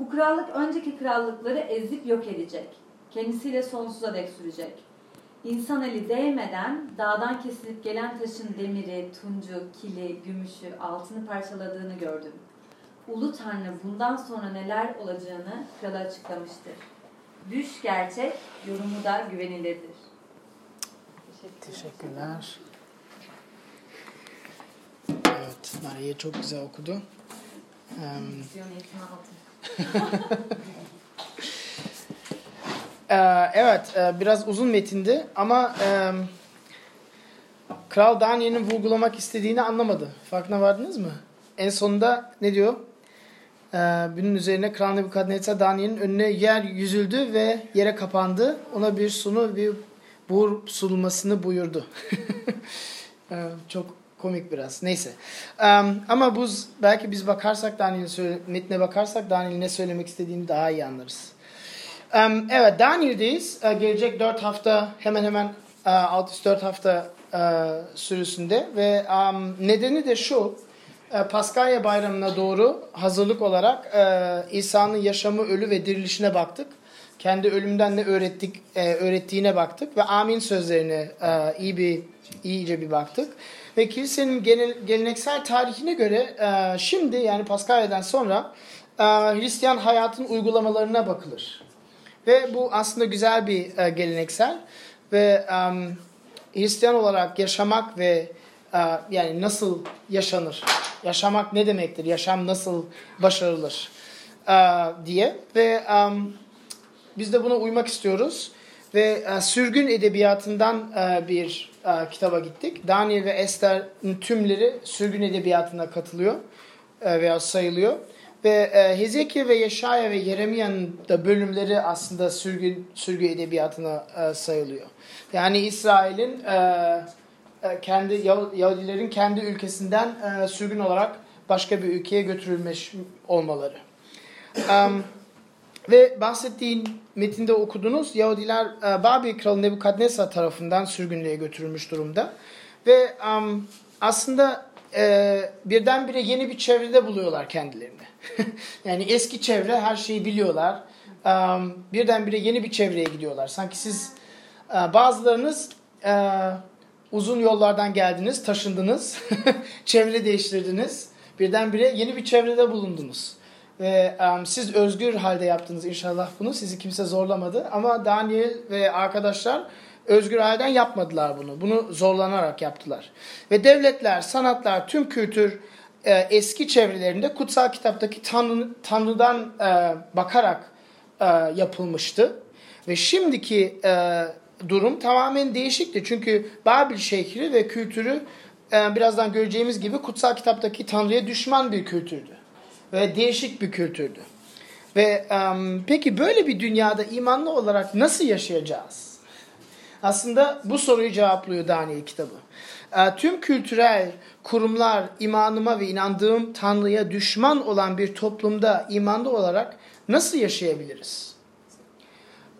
Bu krallık önceki krallıkları ezip yok edecek. Kendisiyle sonsuza dek sürecek. İnsan eli değmeden dağdan kesilip gelen taşın demiri, tuncu, kili, gümüşü, altını parçaladığını gördüm. Ulu Tanrı bundan sonra neler olacağını krala açıklamıştır. Düş gerçek, yorumu da güvenilirdir. Teşekkürler. Evet, Maria çok güzel okudu. Um, evet, e, biraz uzun metindi ama e, Kral Daniel'in vurgulamak istediğini anlamadı. Farkına vardınız mı? En sonunda ne diyor? E, bunun üzerine Kral Nebukadnezar Daniel'in önüne yer yüzüldü ve yere kapandı. Ona bir sunu, bir buğur sunulmasını buyurdu. Çok komik biraz. Neyse. Um, ama bu belki biz bakarsak Daniel'in metne bakarsak Daniel ne söylemek istediğini daha iyi anlarız. Um, evet Daniel'deyiz. Uh, gelecek 4 hafta hemen hemen uh, 6-4 hafta uh, sürüsünde ve um, nedeni de şu. Paskalya bayramına doğru hazırlık olarak İsa'nın yaşamı, ölü ve dirilişine baktık. Kendi ölümden ne öğrettik, öğrettiğine baktık ve amin sözlerine iyi bir iyice bir baktık. Ve kilisenin genel, geleneksel tarihine göre e, şimdi yani Paskalya'dan sonra e, Hristiyan hayatın uygulamalarına bakılır. Ve bu aslında güzel bir e, geleneksel ve e, Hristiyan olarak yaşamak ve e, yani nasıl yaşanır, yaşamak ne demektir, yaşam nasıl başarılır e, diye ve e, biz de buna uymak istiyoruz. Ve e, sürgün edebiyatından e, bir e, kitaba gittik. Daniel ve Esther'in tümleri sürgün edebiyatına katılıyor e, veya sayılıyor. Ve e, Hezekiel ve Yeşaya ve Yeremiya'nın da bölümleri aslında sürgün, sürgü edebiyatına e, sayılıyor. Yani İsrail'in e, e, kendi Yahudilerin kendi ülkesinden e, sürgün olarak başka bir ülkeye götürülmüş olmaları. Um, ve bahsettiğin metinde okudunuz Yahudiler e, Babil kralı Nebukadnezar tarafından sürgünlüğe götürülmüş durumda. Ve um, aslında e, birdenbire yeni bir çevrede buluyorlar kendilerini. yani eski çevre her şeyi biliyorlar. Um, birdenbire yeni bir çevreye gidiyorlar. Sanki siz e, bazılarınız e, uzun yollardan geldiniz, taşındınız, çevre değiştirdiniz. Birdenbire yeni bir çevrede bulundunuz. Ve um, siz özgür halde yaptınız inşallah bunu. Sizi kimse zorlamadı. Ama Daniel ve arkadaşlar özgür halden yapmadılar bunu. Bunu zorlanarak yaptılar. Ve devletler, sanatlar, tüm kültür e, eski çevrelerinde kutsal kitaptaki tanrı, Tanrı'dan e, bakarak e, yapılmıştı. Ve şimdiki e, durum tamamen değişikti. Çünkü Babil şehri ve kültürü e, birazdan göreceğimiz gibi kutsal kitaptaki Tanrı'ya düşman bir kültürdü ve değişik bir kültürdü. Ve um, peki böyle bir dünyada imanlı olarak nasıl yaşayacağız? Aslında bu soruyu cevaplıyor Daniel kitabı. E, tüm kültürel kurumlar imanıma ve inandığım Tanrı'ya düşman olan bir toplumda imanlı olarak nasıl yaşayabiliriz?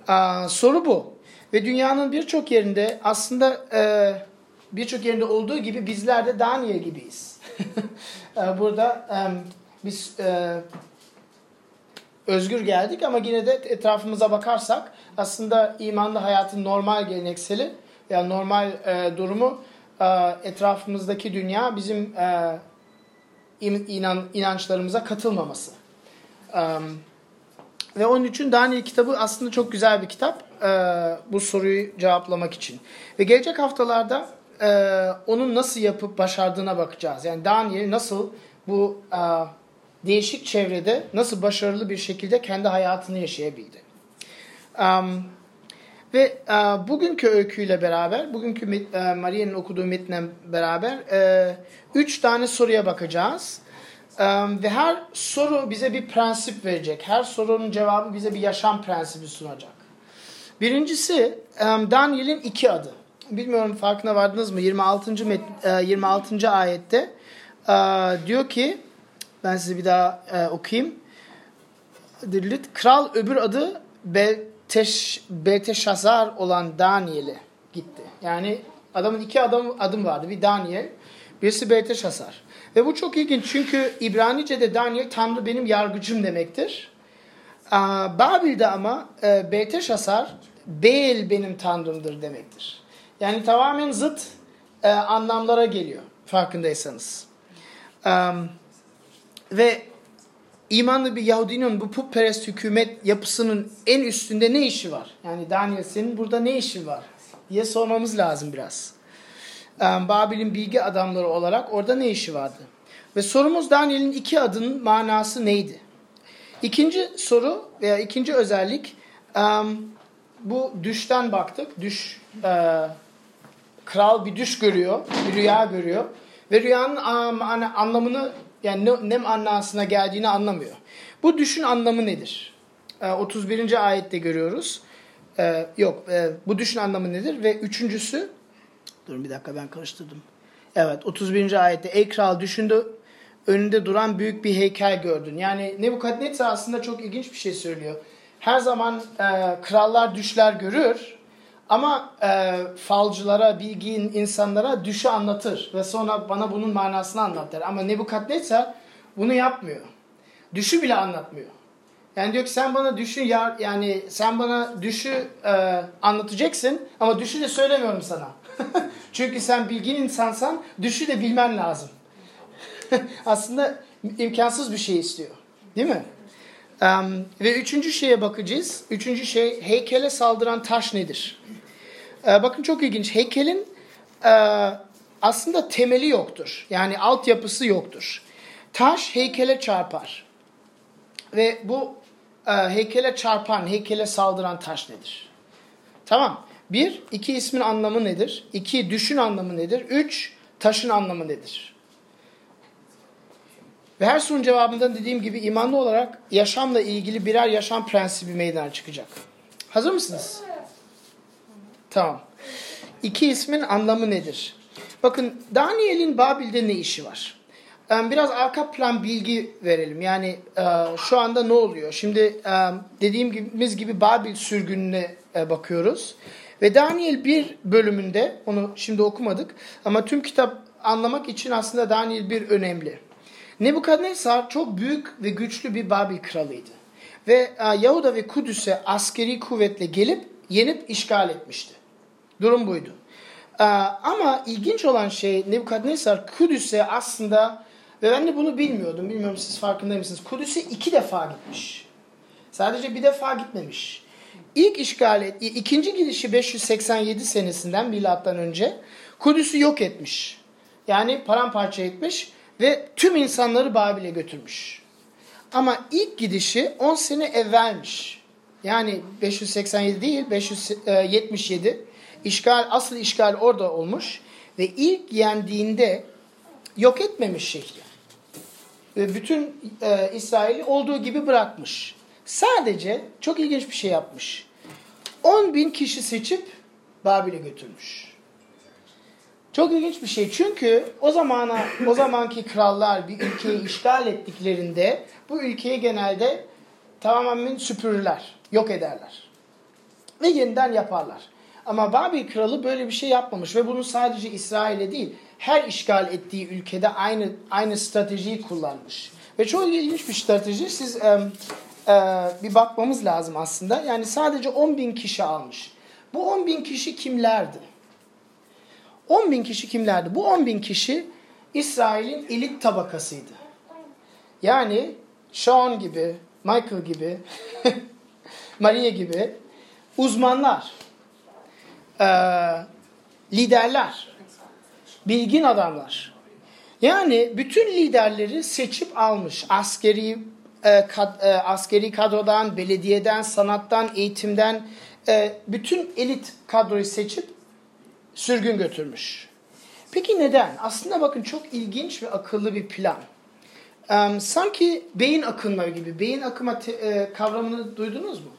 E, soru bu. Ve dünyanın birçok yerinde aslında e, birçok yerinde olduğu gibi bizler de Daniel gibiyiz. burada biz e, özgür geldik ama yine de etrafımıza bakarsak aslında imanlı hayatın normal gelenekseli yani normal e, durumu e, etrafımızdaki dünya bizim e, inan, inançlarımıza katılmaması. E, ve onun için Daniel kitabı aslında çok güzel bir kitap e, bu soruyu cevaplamak için. Ve gelecek haftalarda e, onun nasıl yapıp başardığına bakacağız. Yani Daniel nasıl bu e, değişik çevrede nasıl başarılı bir şekilde kendi hayatını yaşayabildi. Um, ve uh, bugünkü öyküyle beraber, bugünkü uh, Maria'nın okuduğu metne beraber uh, üç tane soruya bakacağız. Um, ve her soru bize bir prensip verecek. Her sorunun cevabı bize bir yaşam prensibi sunacak. Birincisi um, Daniel'in iki adı. Bilmiyorum farkına vardınız mı? 26. Met, uh, 26. ayette uh, diyor ki ben size bir daha e, okuyayım. Kral öbür adı Belteş, Belteşazar olan Daniel'e gitti. Yani adamın iki adam adım vardı. Bir Daniel, birisi Belteşazar. Ve bu çok ilginç çünkü İbranice'de Daniel Tanrı benim yargıcım demektir. Babil'de ama e, Belteşasar Bel benim tanrımdır demektir. Yani tamamen zıt e, anlamlara geliyor farkındaysanız. Um, ve imanlı bir Yahudinin bu putperest hükümet yapısının en üstünde ne işi var? Yani Daniel senin burada ne işi var? diye sormamız lazım biraz. Babil'in bilgi adamları olarak orada ne işi vardı? Ve sorumuz Daniel'in iki adının manası neydi? İkinci soru veya ikinci özellik bu düşten baktık. Düş kral bir düş görüyor, bir rüya görüyor ve rüyanın anlamını yani ne, ne manasına geldiğini anlamıyor. Bu düşün anlamı nedir? E, 31. ayette görüyoruz. E, yok, e, bu düşün anlamı nedir? Ve üçüncüsü, durun bir dakika ben karıştırdım. Evet, 31. ayette ey kral düşündü önünde duran büyük bir heykel gördün. Yani Nebukadnezar aslında çok ilginç bir şey söylüyor. Her zaman e, krallar düşler görür ama e, falcılara, bilgin insanlara düşü anlatır ve sonra bana bunun manasını anlatır. Ama Nebukadnezar bunu yapmıyor. Düşü bile anlatmıyor. Yani diyor ki sen bana düşü yani sen bana düşü e, anlatacaksın ama düşü de söylemiyorum sana. Çünkü sen bilgin insansan düşü de bilmen lazım. Aslında imkansız bir şey istiyor. Değil mi? Um, ve üçüncü şeye bakacağız. Üçüncü şey heykele saldıran taş nedir? Ee, bakın çok ilginç. Heykelin e, aslında temeli yoktur. Yani altyapısı yoktur. Taş heykele çarpar. Ve bu e, heykele çarpan, heykele saldıran taş nedir? Tamam. Bir, iki ismin anlamı nedir? İki, düşün anlamı nedir? Üç, taşın anlamı nedir? Ve her sorunun cevabında dediğim gibi imanlı olarak yaşamla ilgili birer yaşam prensibi meydana çıkacak. Hazır mısınız? Tamam. İki ismin anlamı nedir? Bakın Daniel'in Babil'de ne işi var? Biraz arka plan bilgi verelim. Yani e, şu anda ne oluyor? Şimdi e, dediğimiz gibi Babil sürgününe e, bakıyoruz. Ve Daniel bir bölümünde, onu şimdi okumadık ama tüm kitap anlamak için aslında Daniel bir önemli. Nebukadnezar çok büyük ve güçlü bir Babil kralıydı. Ve Yahuda ve Kudüs'e askeri kuvvetle gelip yenip işgal etmişti. Durum buydu. Ama ilginç olan şey Nebukadnezar Kudüs'e aslında ve ben de bunu bilmiyordum. Bilmiyorum siz farkında mısınız? Kudüs'e iki defa gitmiş. Sadece bir defa gitmemiş. İlk işgal et, ikinci gidişi 587 senesinden milattan önce Kudüs'ü yok etmiş. Yani paramparça etmiş ve tüm insanları Babil'e götürmüş. Ama ilk gidişi 10 sene evvelmiş. Yani 587 değil 577. İşgal, asıl işgal orada olmuş. Ve ilk yendiğinde yok etmemiş şehri. Ve bütün e, İsrail'i olduğu gibi bırakmış. Sadece çok ilginç bir şey yapmış. 10 bin kişi seçip Babil'e götürmüş. Çok ilginç bir şey. Çünkü o zamana o zamanki krallar bir ülkeyi işgal ettiklerinde bu ülkeyi genelde tamamen süpürürler, yok ederler. Ve yeniden yaparlar. Ama Babil kralı böyle bir şey yapmamış ve bunu sadece İsrail'e değil, her işgal ettiği ülkede aynı aynı stratejiyi kullanmış. Ve çok ilginç bir strateji. Siz e, e, bir bakmamız lazım aslında. Yani sadece 10 bin kişi almış. Bu 10 bin kişi kimlerdi? 10 bin kişi kimlerdi? Bu 10 bin kişi İsrail'in elit tabakasıydı. Yani Sean gibi, Michael gibi, Maria gibi uzmanlar, e, liderler, bilgin adamlar. Yani bütün liderleri seçip almış. Askeri e, kad, e, askeri kadrodan, belediyeden, sanattan, eğitimden e, bütün elit kadroyu seçip sürgün götürmüş. Peki neden? Aslında bakın çok ilginç ve akıllı bir plan. Um, sanki beyin akımları gibi. Beyin akıma te, e, kavramını duydunuz mu?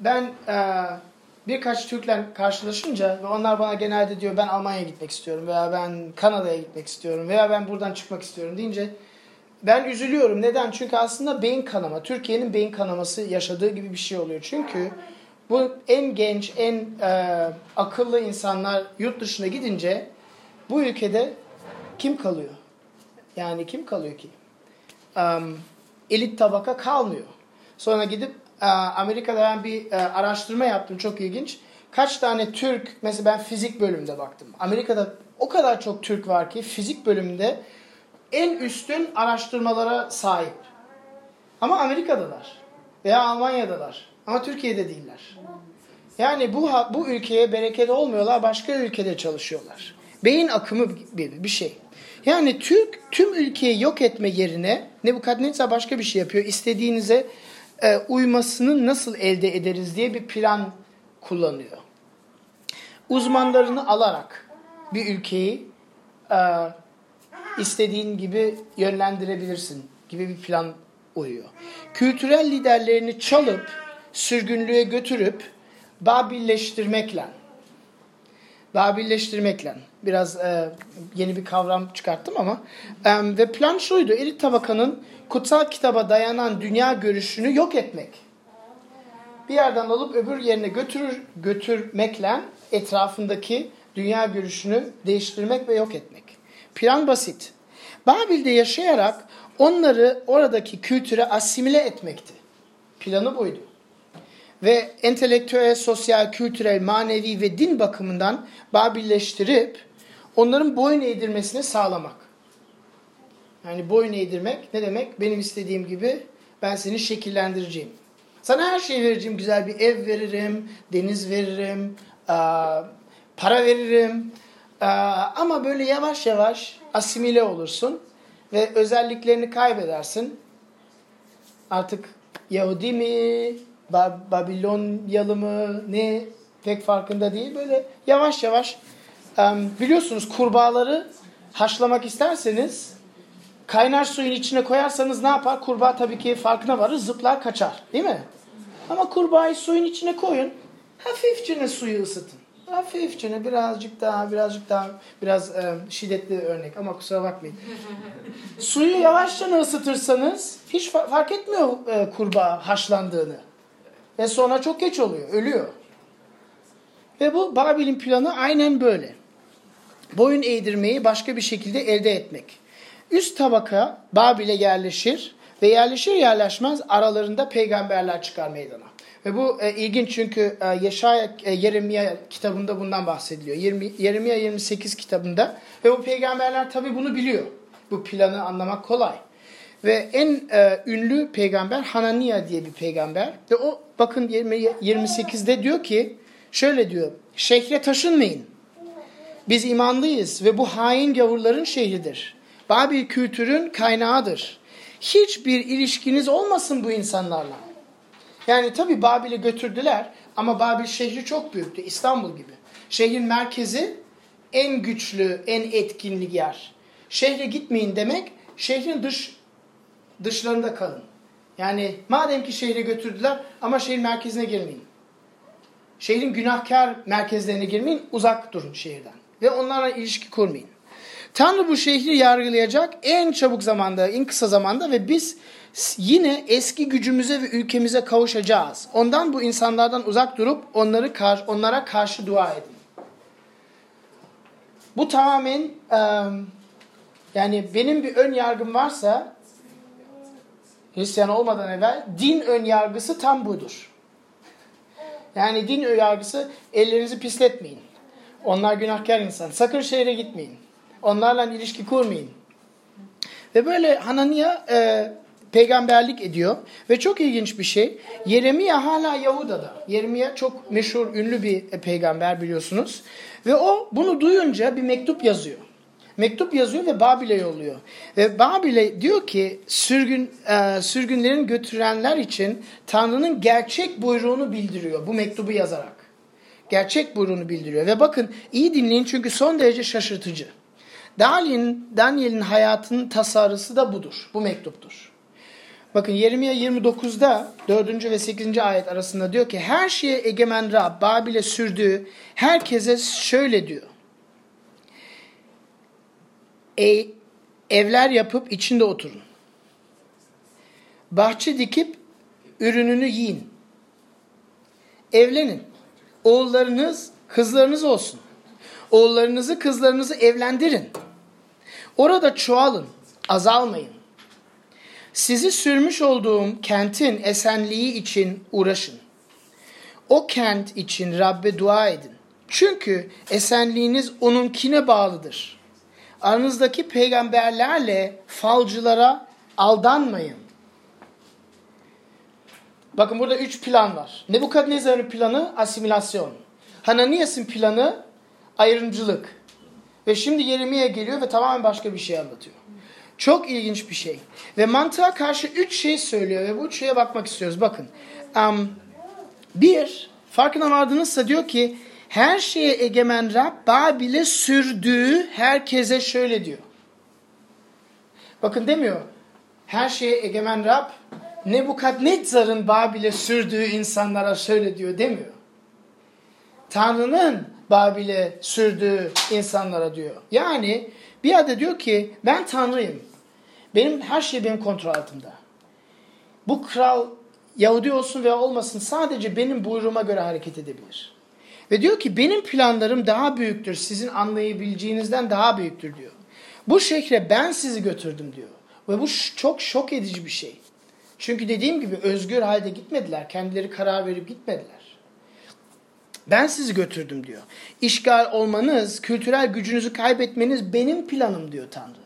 Ben e, birkaç Türk'le karşılaşınca ve onlar bana genelde diyor ben Almanya'ya gitmek istiyorum veya ben Kanada'ya gitmek istiyorum veya ben buradan çıkmak istiyorum deyince ben üzülüyorum. Neden? Çünkü aslında beyin kanama, Türkiye'nin beyin kanaması yaşadığı gibi bir şey oluyor. Çünkü bu en genç, en e, akıllı insanlar yurt dışına gidince bu ülkede kim kalıyor? Yani kim kalıyor ki? Um, elit tabaka kalmıyor. Sonra gidip Amerika'da ben bir e, araştırma yaptım çok ilginç. Kaç tane Türk, mesela ben fizik bölümünde baktım. Amerika'da o kadar çok Türk var ki fizik bölümünde en üstün araştırmalara sahip. Ama Amerika'dalar veya Almanya'dalar ama Türkiye'de değiller. Yani bu bu ülkeye bereket olmuyorlar, başka ülkede çalışıyorlar. Beyin akımı bir, bir şey. Yani Türk tüm ülkeyi yok etme yerine Nebukadnezar başka bir şey yapıyor. İstediğinize e, uymasını nasıl elde ederiz diye bir plan kullanıyor. Uzmanlarını alarak bir ülkeyi e, istediğin gibi yönlendirebilirsin gibi bir plan uyuyor. Kültürel liderlerini çalıp sürgünlüğe götürüp Babilleştirmekle Babilleştirmekle biraz e, yeni bir kavram çıkarttım ama e, ve plan şuydu elit tabakanın kutsal kitaba dayanan dünya görüşünü yok etmek. Bir yerden alıp öbür yerine götürür götürmekle etrafındaki dünya görüşünü değiştirmek ve yok etmek. Plan basit. Babil'de yaşayarak onları oradaki kültüre asimile etmekti. Planı buydu. Ve entelektüel, sosyal, kültürel, manevi ve din bakımından Babilleştirip onların boyun eğdirmesini sağlamak. Yani boyun eğdirmek ne demek? Benim istediğim gibi ben seni şekillendireceğim. Sana her şeyi vereceğim. Güzel bir ev veririm, deniz veririm, para veririm. Ama böyle yavaş yavaş asimile olursun ve özelliklerini kaybedersin. Artık Yahudi mi, Babilonyalı mı ne pek farkında değil. Böyle yavaş yavaş biliyorsunuz kurbağaları haşlamak isterseniz kaynar suyun içine koyarsanız ne yapar? Kurbağa tabii ki farkına varır zıplar kaçar değil mi? Ama kurbağayı suyun içine koyun hafifçe suyu ısıtın. Hafifçe birazcık daha birazcık daha biraz e, şiddetli örnek ama kusura bakmayın. Suyu yavaşça ısıtırsanız hiç fark etmiyor e, kurbağa haşlandığını. Ve sonra çok geç oluyor, ölüyor. Ve bu Babil'in planı aynen böyle. Boyun eğdirmeyi başka bir şekilde elde etmek. Üst tabaka Babil'e yerleşir ve yerleşir yerleşmez aralarında peygamberler çıkar meydana. Ve bu e, ilginç çünkü e, Yaşaya e, Yeremia kitabında bundan bahsediliyor. 20, Yeremia 28 kitabında ve bu peygamberler tabi bunu biliyor. Bu planı anlamak kolay. Ve en e, ünlü peygamber Hananiya diye bir peygamber. Ve o bakın 20, 28'de diyor ki şöyle diyor. Şehre taşınmayın. Biz imanlıyız ve bu hain gavurların şehridir. Babil kültürün kaynağıdır. Hiçbir ilişkiniz olmasın bu insanlarla. Yani tabi Babil'i götürdüler ama Babil şehri çok büyüktü. İstanbul gibi. Şehrin merkezi en güçlü, en etkinli yer. Şehre gitmeyin demek şehrin dış dışlarında kalın. Yani madem ki şehre götürdüler ama şehir merkezine girmeyin. Şehrin günahkar merkezlerine girmeyin, uzak durun şehirden. Ve onlarla ilişki kurmayın. Tanrı bu şehri yargılayacak en çabuk zamanda, en kısa zamanda ve biz yine eski gücümüze ve ülkemize kavuşacağız. Ondan bu insanlardan uzak durup onları kar, onlara karşı dua edin. Bu tamamen yani benim bir ön yargım varsa Hristiyan olmadan evvel din ön yargısı tam budur. Yani din ön yargısı ellerinizi pisletmeyin. Onlar günahkar insan. Sakın şehre gitmeyin. Onlarla ilişki kurmayın. Ve böyle Hananiya e, peygamberlik ediyor. Ve çok ilginç bir şey. Yeremia hala Yahuda'da. Yeremia çok meşhur, ünlü bir peygamber biliyorsunuz. Ve o bunu duyunca bir mektup yazıyor mektup yazıyor ve Babil'e yolluyor. Ve Babil'e diyor ki sürgün e, sürgünlerin götürenler için Tanrı'nın gerçek buyruğunu bildiriyor bu mektubu yazarak. Gerçek buyruğunu bildiriyor. Ve bakın iyi dinleyin çünkü son derece şaşırtıcı. Daniel'in Daniel'in hayatının tasarısı da budur. Bu mektuptur. Bakın Yeremia 29'da 4. ve 8. ayet arasında diyor ki her şeye egemen Rab Babil'e sürdüğü herkese şöyle diyor e, evler yapıp içinde oturun. Bahçe dikip ürününü yiyin. Evlenin. Oğullarınız, kızlarınız olsun. Oğullarınızı, kızlarınızı evlendirin. Orada çoğalın, azalmayın. sizi sürmüş olduğum kentin esenliği için uğraşın. O kent için Rabbe dua edin. Çünkü esenliğiniz onunkine bağlıdır. Aranızdaki peygamberlerle falcılara aldanmayın. Bakın burada üç plan var. Nebukadnezar'ın planı asimilasyon. Hananias'ın planı ayrımcılık. Ve şimdi Yeremia geliyor ve tamamen başka bir şey anlatıyor. Çok ilginç bir şey. Ve mantığa karşı üç şey söylüyor ve bu üç şeye bakmak istiyoruz. Bakın. Um, bir, farkına vardınızsa diyor ki her şeye egemen Rab Babil'e sürdüğü herkese şöyle diyor. Bakın demiyor. Her şeye egemen Rab Nebukadnezzar'ın Babil'e sürdüğü insanlara şöyle diyor demiyor. Tanrı'nın Babil'e sürdüğü insanlara diyor. Yani bir yerde diyor ki ben Tanrıyım. Benim her şey benim kontrol altımda. Bu kral Yahudi olsun veya olmasın sadece benim buyruğuma göre hareket edebilir. Ve diyor ki benim planlarım daha büyüktür. Sizin anlayabileceğinizden daha büyüktür diyor. Bu şehre ben sizi götürdüm diyor. Ve bu çok şok edici bir şey. Çünkü dediğim gibi özgür halde gitmediler. Kendileri karar verip gitmediler. Ben sizi götürdüm diyor. İşgal olmanız, kültürel gücünüzü kaybetmeniz benim planım diyor Tanrı.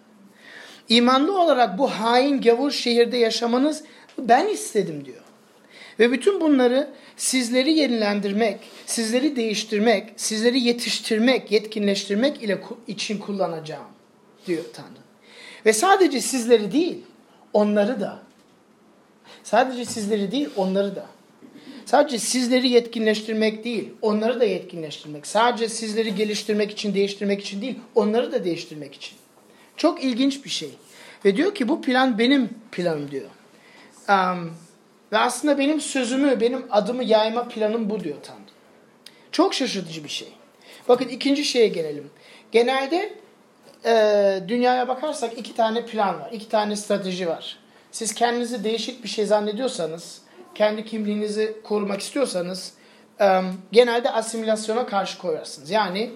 İmanlı olarak bu hain gavur şehirde yaşamanız ben istedim diyor. Ve bütün bunları sizleri yenilendirmek, sizleri değiştirmek, sizleri yetiştirmek, yetkinleştirmek ile için kullanacağım diyor Tanrı. Ve sadece sizleri değil, onları da. Sadece sizleri değil, onları da. Sadece sizleri yetkinleştirmek değil, onları da yetkinleştirmek. Sadece sizleri geliştirmek için, değiştirmek için değil, onları da değiştirmek için. Çok ilginç bir şey. Ve diyor ki bu plan benim planım diyor. Um, ve aslında benim sözümü, benim adımı yayma planım bu diyor Tanrı. Çok şaşırtıcı bir şey. Bakın ikinci şeye gelelim. Genelde e, dünyaya bakarsak iki tane plan var, iki tane strateji var. Siz kendinizi değişik bir şey zannediyorsanız, kendi kimliğinizi korumak istiyorsanız e, genelde asimilasyona karşı koyarsınız. Yani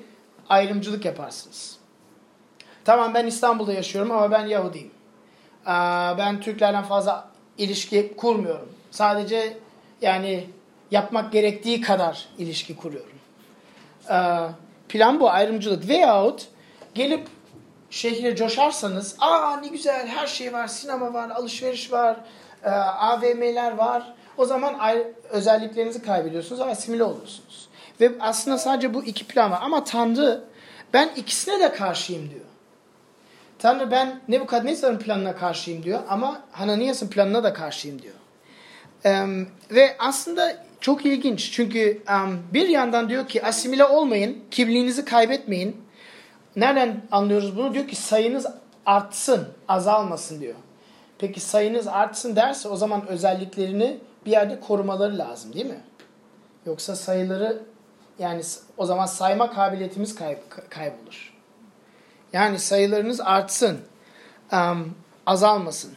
ayrımcılık yaparsınız. Tamam ben İstanbul'da yaşıyorum ama ben Yahudiyim. E, ben Türklerden fazla ilişki kurmuyorum. Sadece yani yapmak gerektiği kadar ilişki kuruyorum. E, plan bu ayrımcılık. Veyahut gelip şehre coşarsanız aa ne güzel her şey var sinema var alışveriş var e, AVM'ler var o zaman özelliklerinizi kaybediyorsunuz asimile oluyorsunuz. Ve aslında sadece bu iki plan var ama Tanrı ben ikisine de karşıyım diyor. Tanrı ben Nebukadnezar'ın planına karşıyım diyor ama Hananias'ın planına da karşıyım diyor. Ee, ve aslında çok ilginç çünkü um, bir yandan diyor ki asimile olmayın, kimliğinizi kaybetmeyin. Nereden anlıyoruz bunu? Diyor ki sayınız artsın, azalmasın diyor. Peki sayınız artsın derse o zaman özelliklerini bir yerde korumaları lazım değil mi? Yoksa sayıları yani o zaman sayma kabiliyetimiz kayb kaybolur. Yani sayılarınız artsın, um, azalmasın.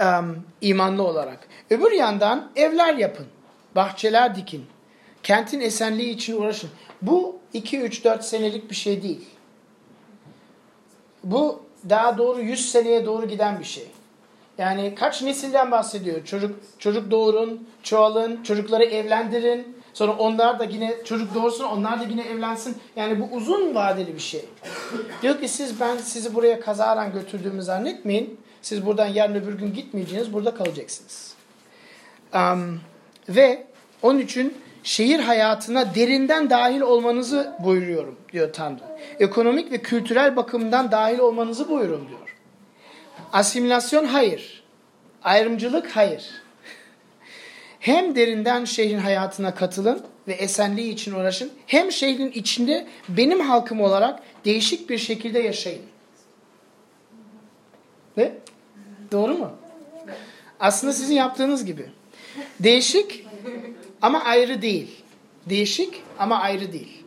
Um, imanlı olarak. Öbür yandan evler yapın, bahçeler dikin, kentin esenliği için uğraşın. Bu 2-3-4 senelik bir şey değil. Bu daha doğru 100 seneye doğru giden bir şey. Yani kaç nesilden bahsediyor? Çocuk çocuk doğurun, çoğalın, çocukları evlendirin. Sonra onlar da yine çocuk doğursun, onlar da yine evlensin. Yani bu uzun vadeli bir şey. Diyor ki siz ben sizi buraya kazaran götürdüğümü zannetmeyin. Siz buradan yarın öbür gün gitmeyeceksiniz, burada kalacaksınız. Um, ve onun için şehir hayatına derinden dahil olmanızı buyuruyorum diyor Tanrı. Ekonomik ve kültürel bakımdan dahil olmanızı buyuruyorum diyor. Asimilasyon hayır. Ayrımcılık hayır. Hem derinden şehrin hayatına katılın ve esenliği için uğraşın. Hem şehrin içinde benim halkım olarak değişik bir şekilde yaşayın. Ne? Doğru mu? Aslında sizin yaptığınız gibi. Değişik ama ayrı değil. Değişik ama ayrı değil.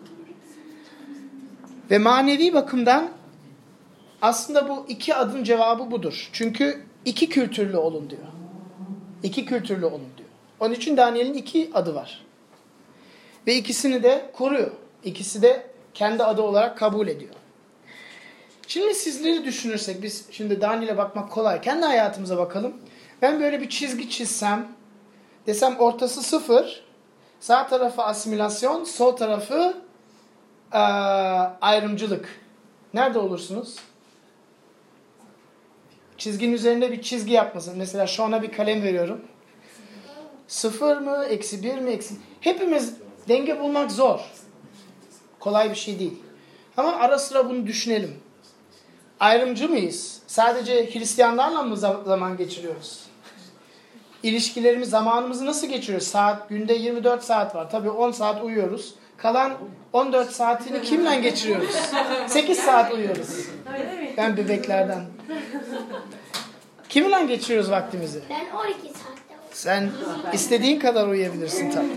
Ve manevi bakımdan aslında bu iki adım cevabı budur. Çünkü iki kültürlü olun diyor. İki kültürlü olun diyor. Onun için Daniel'in iki adı var. Ve ikisini de koruyor. İkisi de kendi adı olarak kabul ediyor. Şimdi sizleri düşünürsek biz şimdi Daniel'e bakmak kolay. Kendi hayatımıza bakalım. Ben böyle bir çizgi çizsem desem ortası sıfır sağ tarafı asimilasyon sol tarafı ee, ayrımcılık. Nerede olursunuz? Çizginin üzerinde bir çizgi yapmasın. Mesela şu ana bir kalem veriyorum. Sıfır mı? Eksi bir mi? Eksi... Hepimiz denge bulmak zor. Kolay bir şey değil. Ama ara sıra bunu düşünelim. Ayrımcı mıyız? Sadece Hristiyanlarla mı zaman geçiriyoruz? İlişkilerimiz, zamanımızı nasıl geçiriyoruz? Saat, günde 24 saat var. Tabii 10 saat uyuyoruz. Kalan 14 saatini kimle geçiriyoruz? 8 saat uyuyoruz. Ben bebeklerden. Kiminle geçiriyoruz vaktimizi? Ben 12 saatte uyuyorum. Sen istediğin kadar uyuyabilirsin tabii.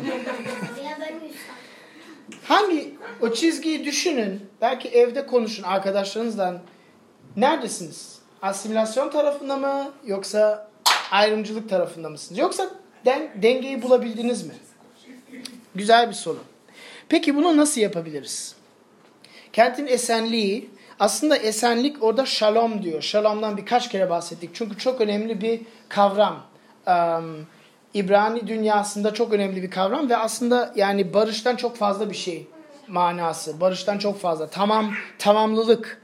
Ya ben 100 saat. Hangi o çizgiyi düşünün. Belki evde konuşun arkadaşlarınızla. Neredesiniz? Asimilasyon tarafında mı yoksa ayrımcılık tarafında mısınız? Yoksa den, dengeyi bulabildiniz mi? Güzel bir soru. Peki bunu nasıl yapabiliriz? Kentin esenliği aslında esenlik orada shalom diyor. Shalom'dan birkaç kere bahsettik. Çünkü çok önemli bir kavram. Um, İbrani dünyasında çok önemli bir kavram ve aslında yani barıştan çok fazla bir şey manası. Barıştan çok fazla. Tamam, tamamlılık.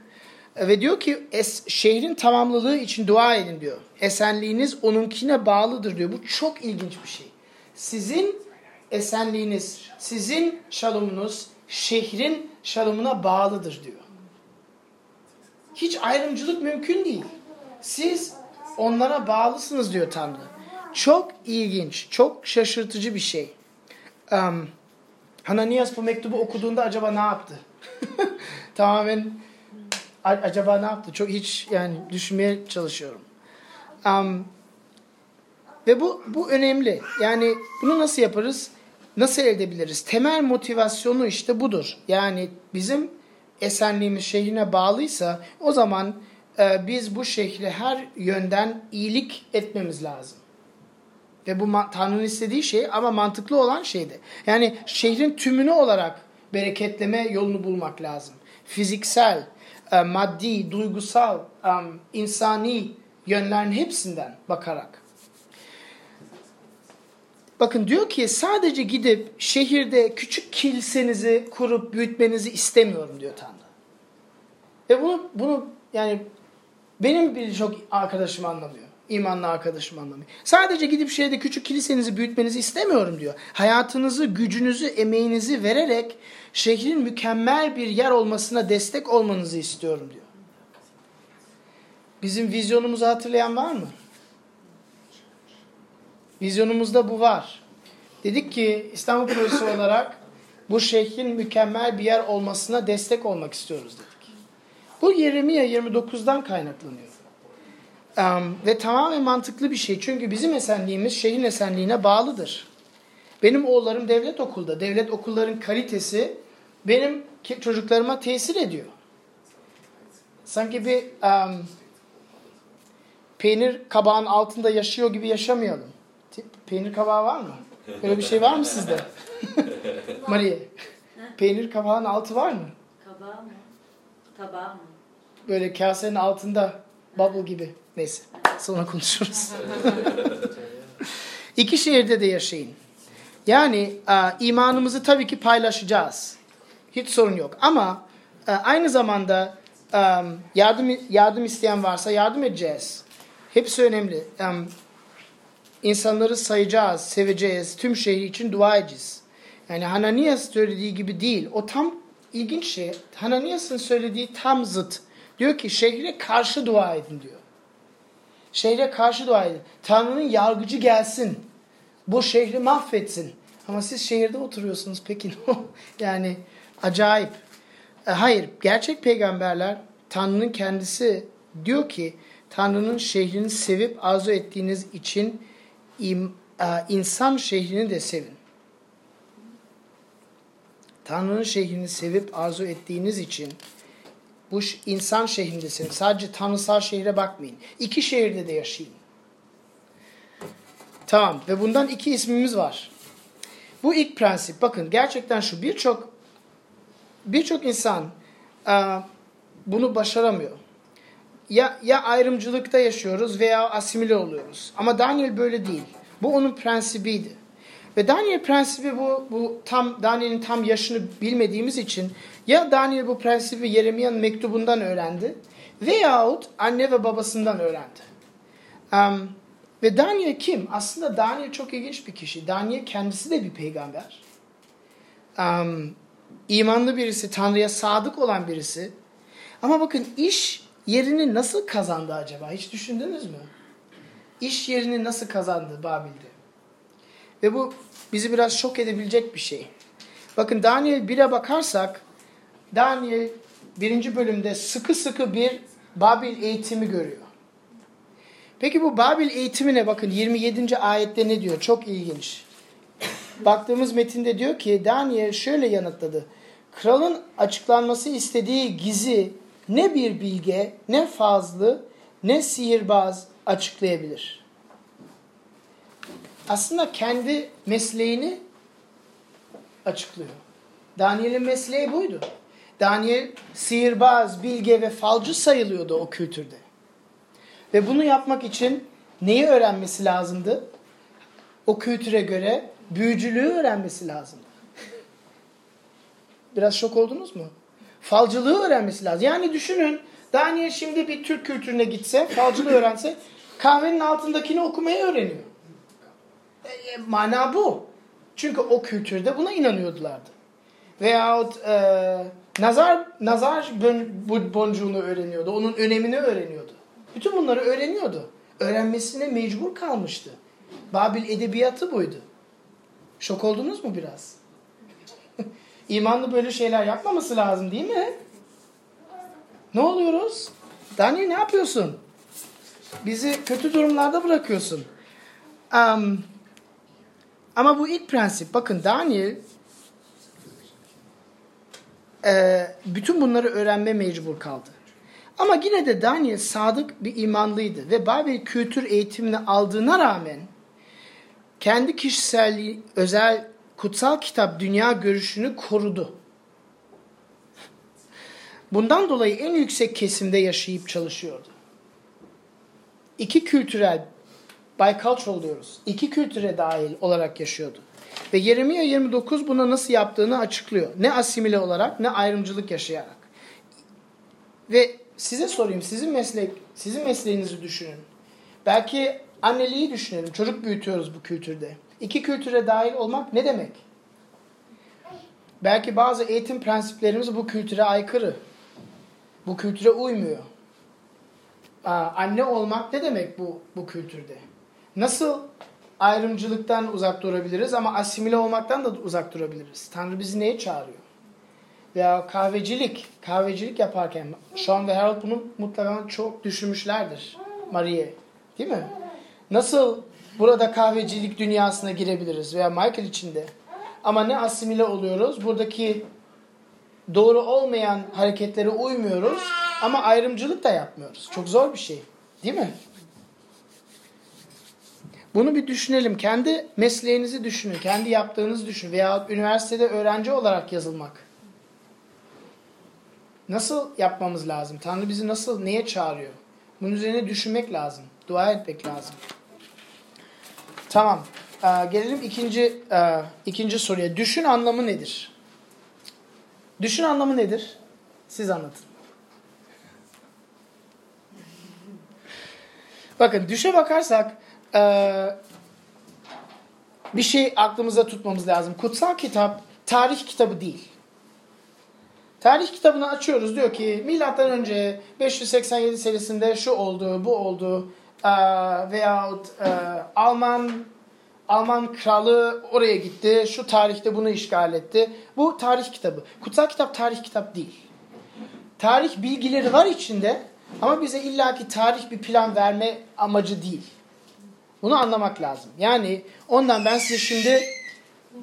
Ve diyor ki es, şehrin tamamlılığı için dua edin diyor. Esenliğiniz onunkine bağlıdır diyor. Bu çok ilginç bir şey. Sizin esenliğiniz, sizin şalomunuz şehrin şalomuna bağlıdır diyor. Hiç ayrımcılık mümkün değil. Siz onlara bağlısınız diyor Tanrı. Çok ilginç, çok şaşırtıcı bir şey. Um, Hananias bu mektubu okuduğunda acaba ne yaptı? Tamamen acaba ne yaptı? Çok hiç yani düşünmeye çalışıyorum. Um, ve bu bu önemli. Yani bunu nasıl yaparız? Nasıl elde edebiliriz? Temel motivasyonu işte budur. Yani bizim esenliğimiz şehrine bağlıysa o zaman e, biz bu şehre her yönden iyilik etmemiz lazım. Ve bu Tanrı'nın istediği şey ama mantıklı olan şeydi. Yani şehrin tümünü olarak bereketleme yolunu bulmak lazım. Fiziksel, e, maddi, duygusal, insani yönlerin hepsinden bakarak. Bakın diyor ki sadece gidip şehirde küçük kilisenizi kurup büyütmenizi istemiyorum diyor Tanrı. Ve bunu bunu yani benim birçok arkadaşım anlamıyor. İmanlı arkadaşım anlamıyor. Sadece gidip şehirde küçük kilisenizi büyütmenizi istemiyorum diyor. Hayatınızı, gücünüzü, emeğinizi vererek şehrin mükemmel bir yer olmasına destek olmanızı istiyorum diyor. Bizim vizyonumuzu hatırlayan var mı? Vizyonumuzda bu var. Dedik ki İstanbul Projesi olarak bu şehrin mükemmel bir yer olmasına destek olmak istiyoruz dedik. Bu Yeremia 29'dan kaynaklanıyor. Um, ve tamamen mantıklı bir şey. Çünkü bizim esenliğimiz şehrin esenliğine bağlıdır. Benim oğullarım devlet okulda. Devlet okulların kalitesi benim çocuklarıma tesir ediyor. Sanki bir um, peynir kabağın altında yaşıyor gibi yaşamayalım. Peynir kabağı var mı? Böyle bir şey var mı sizde? Maria. Peynir kabağın altı var mı? Kabağı mı? Tabağı mı? Böyle kasenin altında bubble gibi. Neyse sonra konuşuruz. İki şehirde de yaşayın. Yani imanımızı tabii ki paylaşacağız. Hiç sorun yok. Ama aynı zamanda yardım yardım isteyen varsa yardım edeceğiz. Hepsi önemli. İnsanları sayacağız, seveceğiz. Tüm şehir için dua edeceğiz. Yani Hananias söylediği gibi değil. O tam ilginç şey. Hananias'ın söylediği tam zıt. Diyor ki şehre karşı dua edin diyor. Şehre karşı dua edin. Tanrı'nın yargıcı gelsin. Bu şehri mahvetsin. Ama siz şehirde oturuyorsunuz. Peki Yani acayip. E, hayır. Gerçek peygamberler Tanrı'nın kendisi diyor ki Tanrı'nın şehrini sevip arzu ettiğiniz için e, insan şehrini de sevin. Tanrı'nın şehrini sevip arzu ettiğiniz için bu insan şehrindesiniz. Sadece tanrısal şehre bakmayın. İki şehirde de yaşayın. Tamam ve bundan iki ismimiz var. Bu ilk prensip bakın gerçekten şu birçok birçok insan bunu başaramıyor. Ya, ya ayrımcılıkta yaşıyoruz veya asimile oluyoruz. Ama Daniel böyle değil. Bu onun prensibiydi. Ve Daniel prensibi bu, bu tam Daniel'in tam yaşını bilmediğimiz için ya Daniel bu prensibi Yeremiya'nın mektubundan öğrendi veyahut anne ve babasından öğrendi. Um, ve Daniel kim? Aslında Daniel çok ilginç bir kişi. Daniel kendisi de bir peygamber. Um, imanlı birisi, Tanrı'ya sadık olan birisi. Ama bakın iş yerini nasıl kazandı acaba? Hiç düşündünüz mü? İş yerini nasıl kazandı Babil'de? Ve bu bizi biraz şok edebilecek bir şey. Bakın Daniel 1'e bakarsak Daniel birinci bölümde sıkı sıkı bir Babil eğitimi görüyor. Peki bu Babil eğitimine bakın 27. ayette ne diyor? Çok ilginç. Baktığımız metinde diyor ki Daniel şöyle yanıtladı. Kralın açıklanması istediği gizi ne bir bilge, ne fazlı, ne sihirbaz açıklayabilir. Aslında kendi mesleğini açıklıyor. Daniel'in mesleği buydu. Daniel sihirbaz, bilge ve falcı sayılıyordu o kültürde. Ve bunu yapmak için neyi öğrenmesi lazımdı? O kültüre göre büyücülüğü öğrenmesi lazımdı. Biraz şok oldunuz mu? Falcılığı öğrenmesi lazım. Yani düşünün Daniel şimdi bir Türk kültürüne gitse, falcılığı öğrense kahvenin altındakini okumayı öğreniyor. E, e, mana bu. Çünkü o kültürde buna inanıyordulardı. Veyahut e, nazar nazar boncuğunu öğreniyordu. Onun önemini öğreniyordu. Bütün bunları öğreniyordu. Öğrenmesine mecbur kalmıştı. Babil edebiyatı buydu. Şok oldunuz mu biraz? İmanlı böyle şeyler yapmaması lazım değil mi? Ne oluyoruz? Daniel ne yapıyorsun? Bizi kötü durumlarda bırakıyorsun. Um, ama bu ilk prensip. Bakın Daniel e, bütün bunları öğrenme mecbur kaldı. Ama yine de Daniel sadık bir imanlıydı ve Babil kültür eğitimini aldığına rağmen kendi kişisel özel kutsal kitap dünya görüşünü korudu. Bundan dolayı en yüksek kesimde yaşayıp çalışıyordu. İki kültürel, bicultural diyoruz, iki kültüre dahil olarak yaşıyordu. Ve Yeremia 29 buna nasıl yaptığını açıklıyor. Ne asimile olarak ne ayrımcılık yaşayarak. Ve size sorayım, sizin meslek, sizin mesleğinizi düşünün. Belki anneliği düşünelim. Çocuk büyütüyoruz bu kültürde. İki kültüre dahil olmak ne demek? Belki bazı eğitim prensiplerimiz bu kültüre aykırı. Bu kültüre uymuyor. Aa, anne olmak ne demek bu, bu kültürde? Nasıl ayrımcılıktan uzak durabiliriz ama asimile olmaktan da uzak durabiliriz? Tanrı bizi neye çağırıyor? Veya kahvecilik, kahvecilik yaparken Sean ve Harold bunu mutlaka çok düşünmüşlerdir. Marie, değil mi? Nasıl burada kahvecilik dünyasına girebiliriz veya Michael içinde? Ama ne asimile oluyoruz? Buradaki doğru olmayan hareketlere uymuyoruz ama ayrımcılık da yapmıyoruz. Çok zor bir şey. Değil mi? Bunu bir düşünelim. Kendi mesleğinizi düşünün. Kendi yaptığınızı düşünün. Veya üniversitede öğrenci olarak yazılmak. Nasıl yapmamız lazım? Tanrı bizi nasıl, neye çağırıyor? Bunun üzerine düşünmek lazım. Dua etmek lazım. Tamam. Ee, gelelim ikinci e, ikinci soruya. Düşün anlamı nedir? Düşün anlamı nedir? Siz anlatın. Bakın düşe bakarsak e, bir şey aklımıza tutmamız lazım. Kutsal kitap tarih kitabı değil. Tarih kitabını açıyoruz diyor ki milattan önce 587 senesinde şu oldu, bu oldu e, veyahut e, Alman Alman kralı oraya gitti, şu tarihte bunu işgal etti. Bu tarih kitabı. Kutsal kitap tarih kitap değil. Tarih bilgileri var içinde ama bize illaki tarih bir plan verme amacı değil. Bunu anlamak lazım. Yani ondan ben size şimdi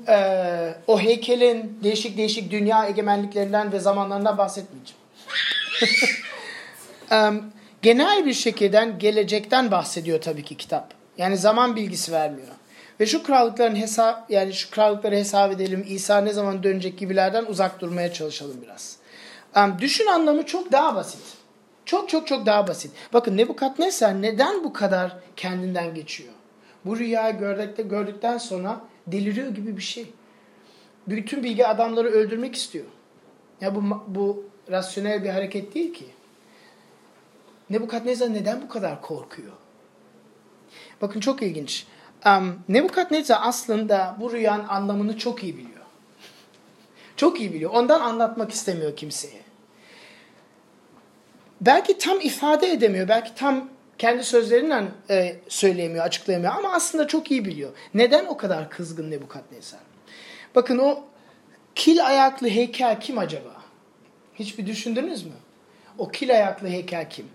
e, o heykelin değişik değişik dünya egemenliklerinden ve zamanlarından bahsetmeyeceğim. e, genel bir şekilde gelecekten bahsediyor tabii ki kitap. Yani zaman bilgisi vermiyor. Ve şu krallıkların hesap yani şu krallıkları hesap edelim. İsa ne zaman dönecek gibilerden uzak durmaya çalışalım biraz. Um, düşün anlamı çok daha basit. Çok çok çok daha basit. Bakın Nebukadnesar neden bu kadar kendinden geçiyor? Bu rüyayı gördükten, gördükten sonra deliriyor gibi bir şey. Bütün bilgi adamları öldürmek istiyor. Ya bu, bu rasyonel bir hareket değil ki. Nebukadnezar neden bu kadar korkuyor? Bakın çok ilginç. Um, Nebukadnezar aslında bu rüyanın anlamını çok iyi biliyor. Çok iyi biliyor. Ondan anlatmak istemiyor kimseye. Belki tam ifade edemiyor. Belki tam kendi sözlerinden e, söyleyemiyor, açıklayamıyor. Ama aslında çok iyi biliyor. Neden o kadar kızgın Nebukadnezar? Bakın o kil ayaklı heykel kim acaba? Hiç bir düşündünüz mü? O kil ayaklı heykel kim?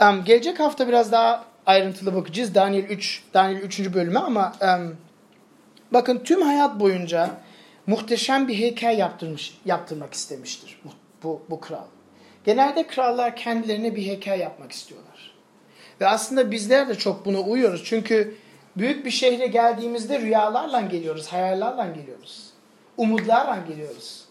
Um, gelecek hafta biraz daha ayrıntılı bakacağız. Daniel 3, Daniel 3. bölüme ama um, bakın tüm hayat boyunca muhteşem bir heykel yaptırmış, yaptırmak istemiştir bu, bu kral. Genelde krallar kendilerine bir heykel yapmak istiyorlar. Ve aslında bizler de çok buna uyuyoruz. Çünkü büyük bir şehre geldiğimizde rüyalarla geliyoruz, hayallerle geliyoruz. Umutlarla geliyoruz.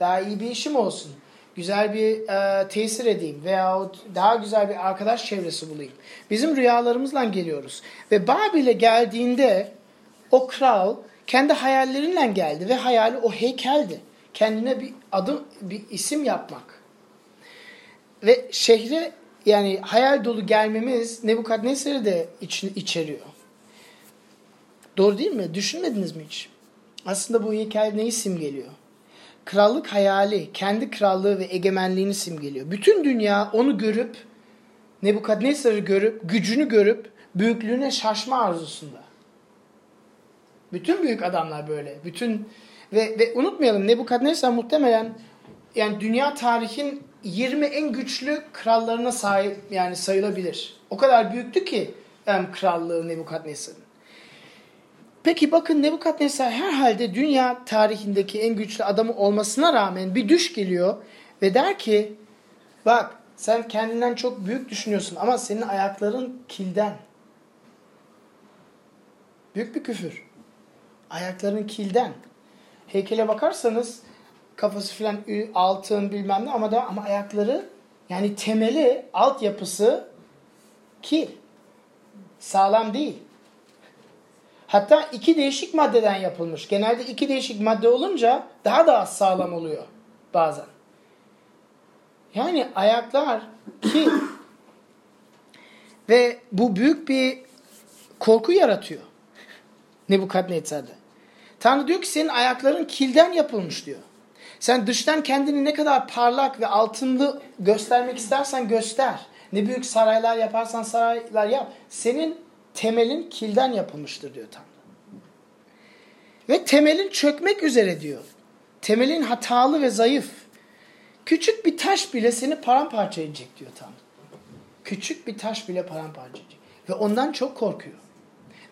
Daha iyi bir işim olsun. Güzel bir e, tesir edeyim veya daha güzel bir arkadaş çevresi bulayım. Bizim rüyalarımızla geliyoruz. Ve Babil'e geldiğinde o kral kendi hayalleriyle geldi ve hayali o heykeldi. Kendine bir adım, bir isim yapmak. Ve şehre yani hayal dolu gelmemiz Nebukadnesar'ı da iç, içeriyor. Doğru değil mi? Düşünmediniz mi hiç? Aslında bu heykel neyi simgeliyor? Krallık hayali, kendi krallığı ve egemenliğini simgeliyor. Bütün dünya onu görüp, Nebukadnesar'ı görüp, gücünü görüp, büyüklüğüne şaşma arzusunda. Bütün büyük adamlar böyle. Bütün ve, ve unutmayalım Nebukadnesar muhtemelen yani dünya tarihin 20 en güçlü krallarına sahip yani sayılabilir. O kadar büyüktü ki um, krallığı Nebukadnesar'ın. Peki bakın Nebukadnesar herhalde dünya tarihindeki en güçlü adamı olmasına rağmen bir düş geliyor ve der ki bak sen kendinden çok büyük düşünüyorsun ama senin ayakların kilden. Büyük bir küfür. Ayakların kilden. Heykele bakarsanız kafası filan altın bilmem ne ama da ama ayakları yani temeli altyapısı kil. Sağlam değil. Hatta iki değişik maddeden yapılmış. Genelde iki değişik madde olunca daha da az sağlam oluyor bazen. Yani ayaklar ki ve bu büyük bir korku yaratıyor. Nebukadnezar'da. Tanrı diyor ki senin ayakların kilden yapılmış diyor. Sen dıştan kendini ne kadar parlak ve altınlı göstermek istersen göster. Ne büyük saraylar yaparsan saraylar yap. Senin temelin kilden yapılmıştır diyor Tanrı. Ve temelin çökmek üzere diyor. Temelin hatalı ve zayıf. Küçük bir taş bile seni paramparça edecek diyor Tanrı. Küçük bir taş bile paramparça edecek. Ve ondan çok korkuyor.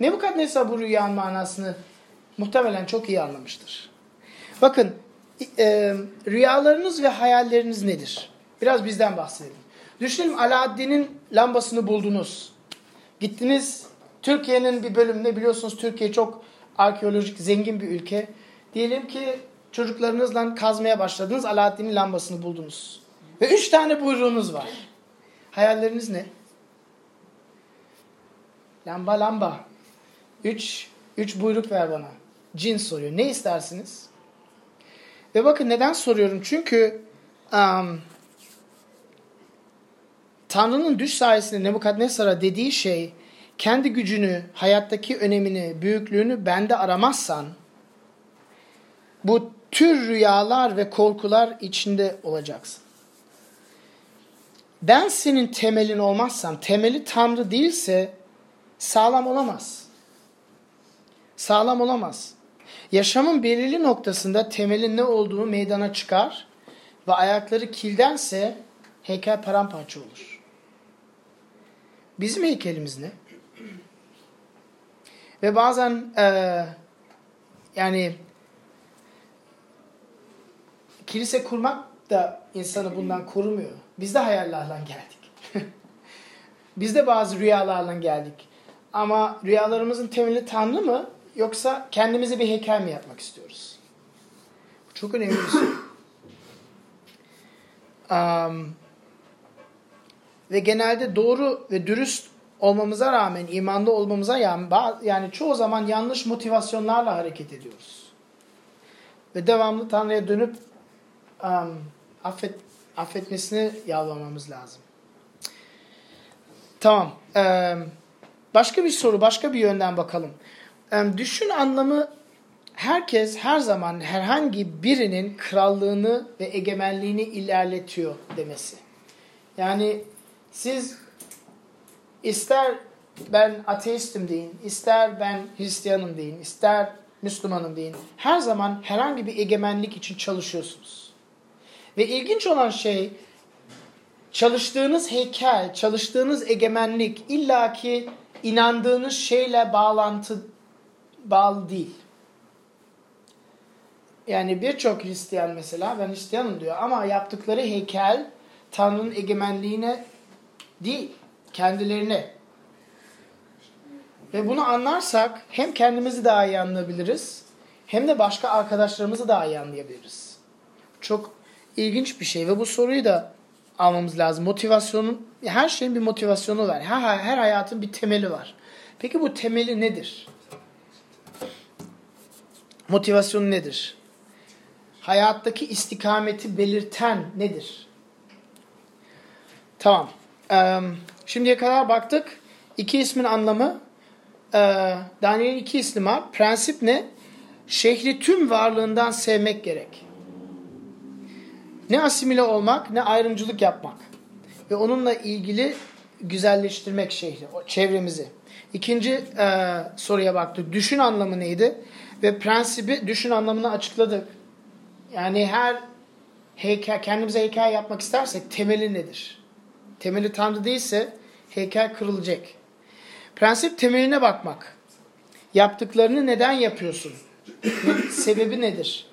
Nebukadnezar bu rüyanın manasını muhtemelen çok iyi anlamıştır. Bakın e, rüyalarınız ve hayalleriniz nedir? Biraz bizden bahsedelim. Düşünün Alaaddin'in lambasını buldunuz. Gittiniz Türkiye'nin bir bölümünde biliyorsunuz Türkiye çok arkeolojik zengin bir ülke. Diyelim ki çocuklarınızla kazmaya başladınız Alaaddin'in lambasını buldunuz. Ve üç tane buyruğunuz var. Hayalleriniz ne? Lamba lamba. Üç, üç buyruk ver bana. Cin soruyor. Ne istersiniz? Ve bakın neden soruyorum? Çünkü um, Tanrı'nın düş sayesinde Nebukadnesar'a dediği şey kendi gücünü, hayattaki önemini, büyüklüğünü bende aramazsan bu tür rüyalar ve korkular içinde olacaksın. Ben senin temelin olmazsam, temeli Tanrı değilse sağlam olamaz. Sağlam olamaz. Yaşamın belirli noktasında temelin ne olduğunu meydana çıkar ve ayakları kildense heykel paramparça olur. Bizim heykelimiz ne? Ve bazen e, yani kilise kurmak da insanı bundan korumuyor. Biz de hayallerle geldik. Biz de bazı rüyalarla geldik. Ama rüyalarımızın temeli Tanrı mı? Yoksa kendimize bir heykel mi yapmak istiyoruz? Bu çok önemli bir soru. Um, ve genelde doğru ve dürüst olmamıza rağmen, imanda olmamıza rağmen yani çoğu zaman yanlış motivasyonlarla hareket ediyoruz. Ve devamlı Tanrı'ya dönüp um, affet, affetmesini yalvarmamız lazım. Tamam. Ee, başka bir soru, başka bir yönden bakalım. Düşün anlamı herkes her zaman herhangi birinin krallığını ve egemenliğini ilerletiyor demesi. Yani siz ister ben ateistim deyin, ister ben Hristiyanım deyin, ister Müslümanım deyin. Her zaman herhangi bir egemenlik için çalışıyorsunuz. Ve ilginç olan şey çalıştığınız heykel, çalıştığınız egemenlik illaki inandığınız şeyle bağlantı bağlı değil. Yani birçok Hristiyan mesela ben Hristiyanım diyor ama yaptıkları heykel Tanrı'nın egemenliğine değil, kendilerine. Ve bunu anlarsak hem kendimizi daha iyi anlayabiliriz hem de başka arkadaşlarımızı daha iyi anlayabiliriz. Çok ilginç bir şey ve bu soruyu da almamız lazım. Motivasyonun, her şeyin bir motivasyonu var. Her, her hayatın bir temeli var. Peki bu temeli nedir? Motivasyonu nedir? Hayattaki istikameti belirten nedir? Tamam. Şimdiye kadar baktık. İki ismin anlamı. Ee, Daniel'in iki ismi var. Prensip ne? Şehri tüm varlığından sevmek gerek. Ne asimile olmak ne ayrımcılık yapmak. Ve onunla ilgili güzelleştirmek şehri, çevremizi. İkinci e, soruya baktık. Düşün anlamı neydi? Ve prensibi düşün anlamını açıkladık. Yani her heykel, kendimize heykel yapmak istersek temeli nedir? Temeli Tanrı değilse heykel kırılacak. Prensip temeline bakmak. Yaptıklarını neden yapıyorsun? Sebebi nedir?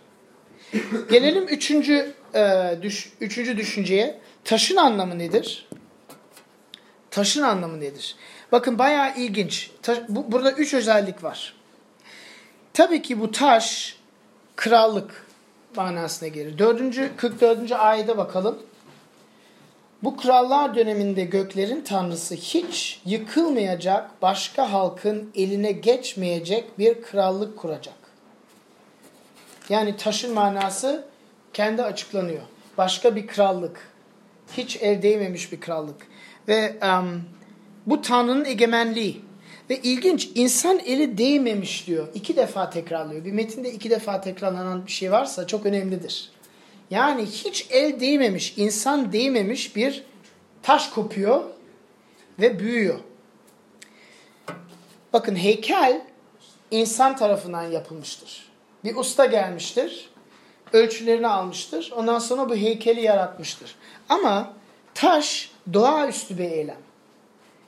Gelelim üçüncü, e, düş, üçüncü düşünceye. Taşın anlamı nedir? Taşın anlamı nedir? Bakın bayağı ilginç. Taş, bu, burada üç özellik var. Tabii ki bu taş krallık manasına gelir. Dördüncü, 44. ayete bakalım. Bu krallar döneminde göklerin tanrısı hiç yıkılmayacak, başka halkın eline geçmeyecek bir krallık kuracak. Yani taşın manası kendi açıklanıyor. Başka bir krallık. Hiç el değmemiş bir krallık. Ve um, bu Tanrı'nın egemenliği. Ve ilginç insan eli değmemiş diyor. İki defa tekrarlıyor. Bir metinde iki defa tekrarlanan bir şey varsa çok önemlidir. Yani hiç el değmemiş, insan değmemiş bir taş kopuyor ve büyüyor. Bakın heykel insan tarafından yapılmıştır. Bir usta gelmiştir, ölçülerini almıştır. Ondan sonra bu heykeli yaratmıştır. Ama taş doğaüstü bir eylem.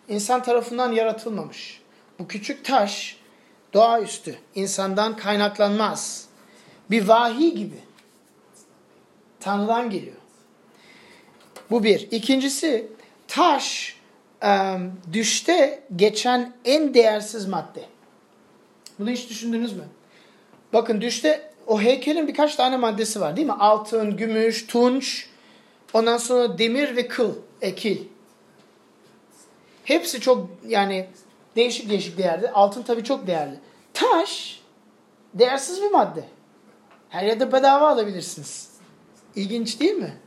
İnsan tarafından yaratılmamış. Bu küçük taş doğaüstü, insandan kaynaklanmaz. Bir vahiy gibi. Tanrı'dan geliyor. Bu bir. İkincisi taş düşte geçen en değersiz madde. Bunu hiç düşündünüz mü? Bakın düşte o heykelin birkaç tane maddesi var değil mi? Altın, gümüş, tunç, ondan sonra demir ve kıl, ekil. Hepsi çok yani değişik değişik değerli. Altın tabii çok değerli. Taş değersiz bir madde. Her yerde bedava alabilirsiniz. İlginç değil mi?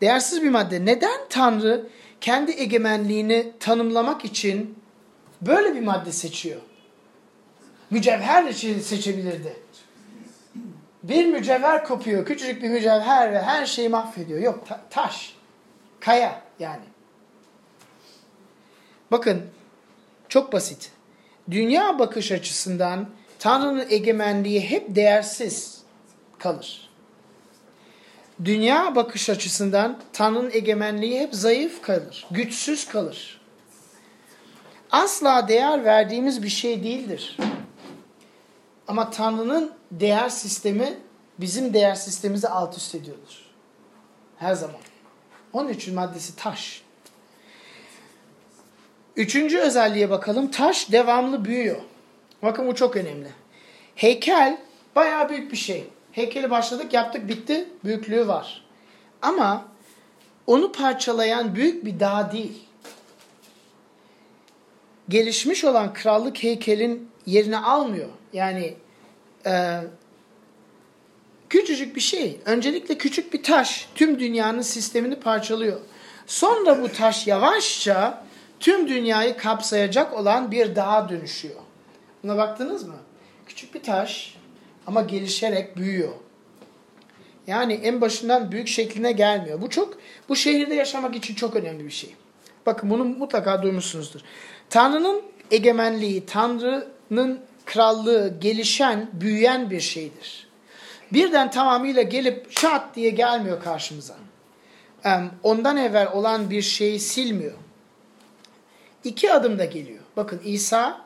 Değersiz bir madde. Neden Tanrı kendi egemenliğini tanımlamak için böyle bir madde seçiyor? Mücevher seçebilirdi. Bir mücevher kopuyor. Küçücük bir mücevher ve her şeyi mahvediyor. Yok ta taş. Kaya yani. Bakın çok basit. Dünya bakış açısından Tanrı'nın egemenliği hep değersiz kalır. Dünya bakış açısından Tanrı'nın egemenliği hep zayıf kalır, güçsüz kalır. Asla değer verdiğimiz bir şey değildir. Ama Tanrı'nın değer sistemi bizim değer sistemimizi alt üst ediyordur. Her zaman. Onun için maddesi taş. Üçüncü özelliğe bakalım. Taş devamlı büyüyor. Bakın bu çok önemli. Heykel bayağı büyük bir şey. Heykeli başladık, yaptık, bitti. Büyüklüğü var. Ama onu parçalayan büyük bir dağ değil. Gelişmiş olan krallık heykelin yerini almıyor. Yani e, küçücük bir şey. Öncelikle küçük bir taş tüm dünyanın sistemini parçalıyor. Sonra bu taş yavaşça tüm dünyayı kapsayacak olan bir dağa dönüşüyor. Buna baktınız mı? Küçük bir taş ama gelişerek büyüyor. Yani en başından büyük şekline gelmiyor. Bu çok bu şehirde yaşamak için çok önemli bir şey. Bakın bunu mutlaka duymuşsunuzdur. Tanrı'nın egemenliği, Tanrı'nın krallığı gelişen, büyüyen bir şeydir. Birden tamamıyla gelip şat diye gelmiyor karşımıza. Ondan evvel olan bir şeyi silmiyor. İki adımda geliyor. Bakın İsa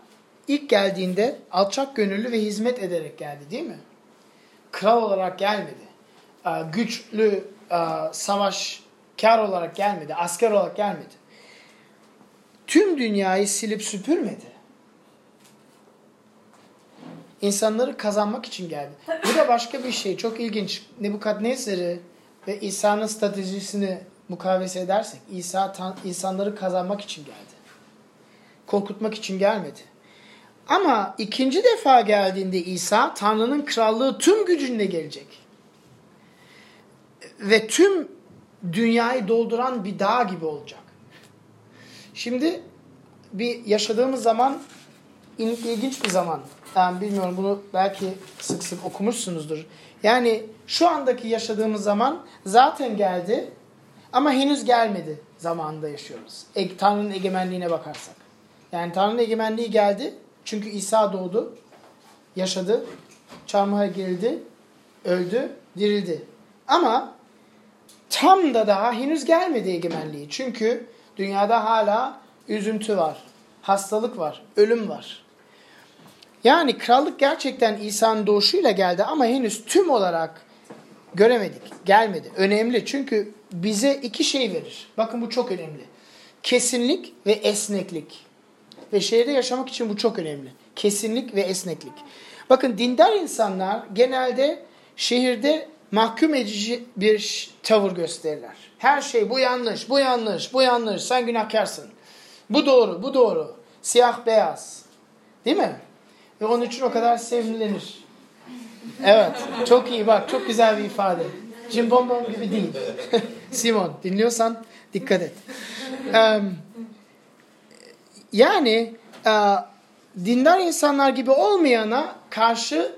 ilk geldiğinde alçak gönüllü ve hizmet ederek geldi değil mi? Kral olarak gelmedi. Güçlü, savaşkar olarak gelmedi. Asker olarak gelmedi. Tüm dünyayı silip süpürmedi. İnsanları kazanmak için geldi. Bu da başka bir şey. Çok ilginç. Nebukadnezar'ı ve İsa'nın stratejisini mukavese edersek İsa insanları kazanmak için geldi. Korkutmak için gelmedi. Ama ikinci defa geldiğinde İsa Tanrı'nın krallığı tüm gücünle gelecek. Ve tüm dünyayı dolduran bir dağ gibi olacak. Şimdi bir yaşadığımız zaman ilginç bir zaman. Yani bilmiyorum bunu belki sık sık okumuşsunuzdur. Yani şu andaki yaşadığımız zaman zaten geldi ama henüz gelmedi zamanında yaşıyoruz. Tanrı'nın egemenliğine bakarsak. Yani Tanrı'nın egemenliği geldi çünkü İsa doğdu, yaşadı, çarmıha gerildi, öldü, dirildi. Ama tam da daha henüz gelmedi egemenliği. Çünkü dünyada hala üzüntü var, hastalık var, ölüm var. Yani krallık gerçekten İsa'nın doğuşuyla geldi ama henüz tüm olarak göremedik, gelmedi. Önemli çünkü bize iki şey verir. Bakın bu çok önemli. Kesinlik ve esneklik. Ve şehirde yaşamak için bu çok önemli. Kesinlik ve esneklik. Bakın dindar insanlar genelde şehirde mahkum edici bir tavır gösterirler. Her şey bu yanlış, bu yanlış, bu yanlış, sen günahkarsın. Bu doğru, bu doğru. Siyah beyaz. Değil mi? Ve onun için o kadar sevimlenir. Evet, çok iyi bak, çok güzel bir ifade. Jim Bombom gibi değil. Simon, dinliyorsan dikkat et. Um, yani e, dindar insanlar gibi olmayana karşı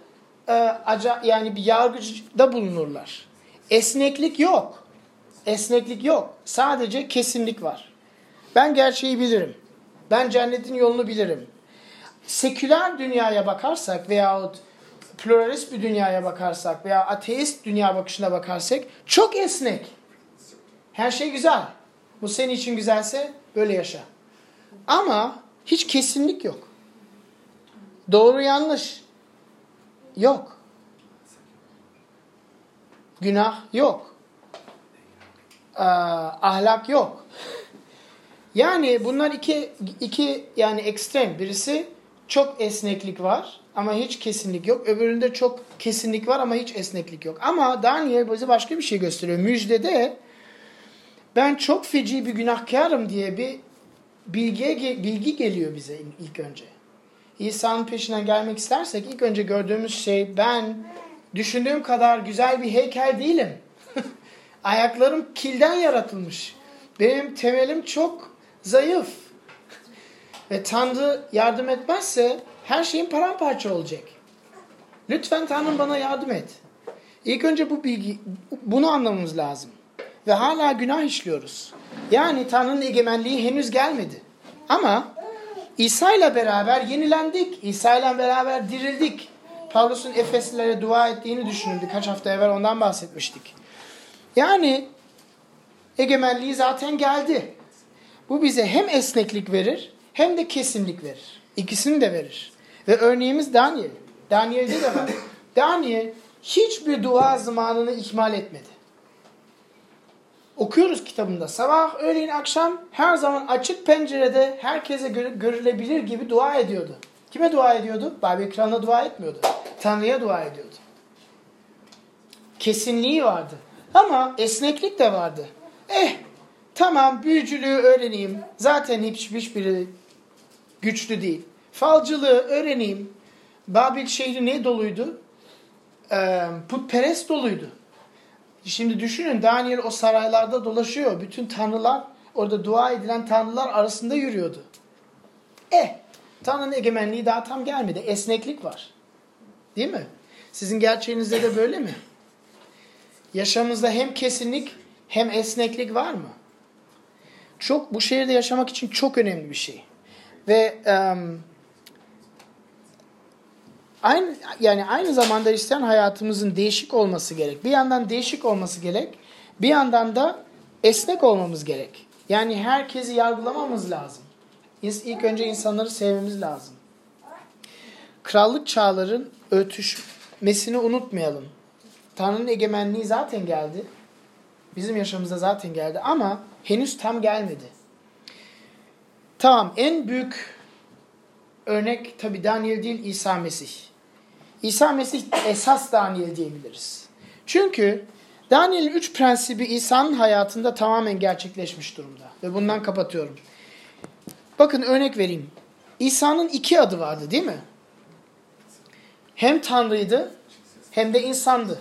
e, aca, yani bir yargıda bulunurlar. Esneklik yok. Esneklik yok. Sadece kesinlik var. Ben gerçeği bilirim. Ben cennetin yolunu bilirim. Seküler dünyaya bakarsak veyahut pluralist bir dünyaya bakarsak veya ateist dünya bakışına bakarsak çok esnek. Her şey güzel. Bu senin için güzelse böyle yaşa. Ama hiç kesinlik yok. Doğru yanlış yok. Günah yok. Ee, ahlak yok. Yani bunlar iki, iki yani ekstrem. Birisi çok esneklik var ama hiç kesinlik yok. Öbüründe çok kesinlik var ama hiç esneklik yok. Ama Daniel bize başka bir şey gösteriyor. Müjdede ben çok feci bir günahkarım diye bir bilgi, bilgi geliyor bize ilk önce. İsa'nın peşinden gelmek istersek ilk önce gördüğümüz şey ben düşündüğüm kadar güzel bir heykel değilim. Ayaklarım kilden yaratılmış. Benim temelim çok zayıf. Ve Tanrı yardım etmezse her şeyin paramparça olacak. Lütfen Tanrım bana yardım et. İlk önce bu bilgi, bunu anlamamız lazım. Ve hala günah işliyoruz. Yani Tanrı'nın egemenliği henüz gelmedi. Ama İsa ile beraber yenilendik. İsa ile beraber dirildik. Pavlus'un Efeslilere dua ettiğini düşünün. Birkaç hafta evvel ondan bahsetmiştik. Yani egemenliği zaten geldi. Bu bize hem esneklik verir hem de kesinlik verir. İkisini de verir. Ve örneğimiz Daniel. Daniel'de de var. Daniel hiçbir dua zamanını ihmal etmedi okuyoruz kitabında. Sabah, öğleyin, akşam her zaman açık pencerede herkese görülebilir gibi dua ediyordu. Kime dua ediyordu? Babil kralına dua etmiyordu. Tanrı'ya dua ediyordu. Kesinliği vardı. Ama esneklik de vardı. Eh Tamam büyücülüğü öğreneyim. Zaten hiç hiçbiri güçlü değil. Falcılığı öğreneyim. Babil şehri ne doluydu? Ee, putperest doluydu. Şimdi düşünün Daniel o saraylarda dolaşıyor. Bütün tanrılar orada dua edilen tanrılar arasında yürüyordu. E Tanrı'nın egemenliği daha tam gelmedi. Esneklik var. Değil mi? Sizin gerçeğinizde de böyle mi? Yaşamınızda hem kesinlik hem esneklik var mı? Çok bu şehirde yaşamak için çok önemli bir şey. Ve um, aynı yani aynı zamanda Hristiyan hayatımızın değişik olması gerek. Bir yandan değişik olması gerek. Bir yandan da esnek olmamız gerek. Yani herkesi yargılamamız lazım. İlk önce insanları sevmemiz lazım. Krallık çağların örtüşmesini unutmayalım. Tanrı'nın egemenliği zaten geldi. Bizim yaşamımızda zaten geldi ama henüz tam gelmedi. Tamam en büyük örnek tabi Daniel değil İsa Mesih. İsa Mesih esas Daniel diyebiliriz. Çünkü Daniel'in üç prensibi İsa'nın hayatında tamamen gerçekleşmiş durumda. Ve bundan kapatıyorum. Bakın örnek vereyim. İsa'nın iki adı vardı değil mi? Hem Tanrı'ydı hem de insandı.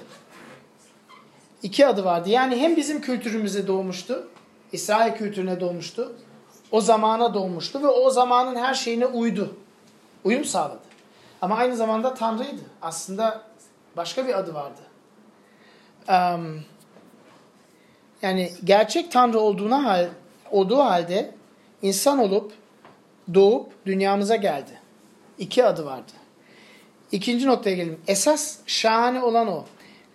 İki adı vardı. Yani hem bizim kültürümüze doğmuştu, İsrail kültürüne doğmuştu, o zamana doğmuştu ve o zamanın her şeyine uydu. Uyum sağladı. Ama aynı zamanda Tanrı'ydı. Aslında başka bir adı vardı. Um, yani gerçek Tanrı olduğuna hal, olduğu halde insan olup doğup dünyamıza geldi. İki adı vardı. İkinci noktaya gelelim. Esas şahane olan o.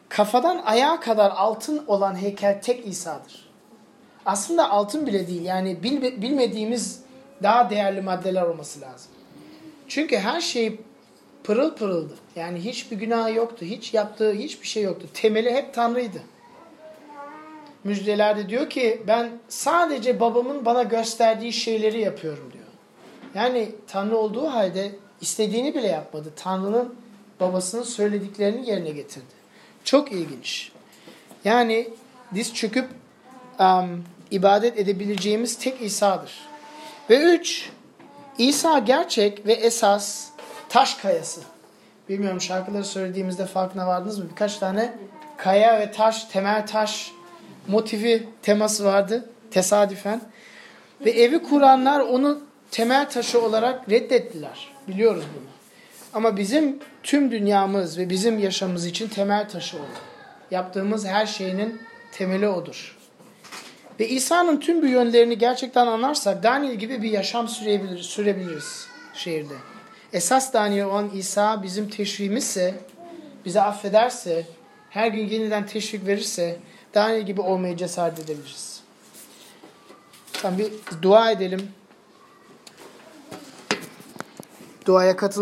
Kafadan ayağa kadar altın olan heykel tek İsa'dır. Aslında altın bile değil. Yani bilmediğimiz daha değerli maddeler olması lazım. Çünkü her şey pırıl pırıldı. Yani hiçbir günah yoktu. Hiç yaptığı hiçbir şey yoktu. Temeli hep Tanrı'ydı. Müjdelerde diyor ki ben sadece babamın bana gösterdiği şeyleri yapıyorum diyor. Yani Tanrı olduğu halde istediğini bile yapmadı. Tanrı'nın babasının söylediklerini yerine getirdi. Çok ilginç. Yani diz çöküp um, ibadet edebileceğimiz tek İsa'dır. Ve üç, İsa gerçek ve esas taş kayası. Bilmiyorum şarkıları söylediğimizde farkına vardınız mı? Birkaç tane kaya ve taş, temel taş motifi teması vardı tesadüfen. Ve evi kuranlar onu temel taşı olarak reddettiler. Biliyoruz bunu. Ama bizim tüm dünyamız ve bizim yaşamımız için temel taşı oldu. Yaptığımız her şeyinin temeli odur. Ve İsa'nın tüm bu yönlerini gerçekten anlarsak Daniel gibi bir yaşam sürebiliriz, sürebiliriz şehirde. Esas Daniel olan İsa bizim teşviğimizse, bize affederse, her gün yeniden teşvik verirse Daniel gibi olmayı cesaret edebiliriz. Tamam bir dua edelim. Duaya katıl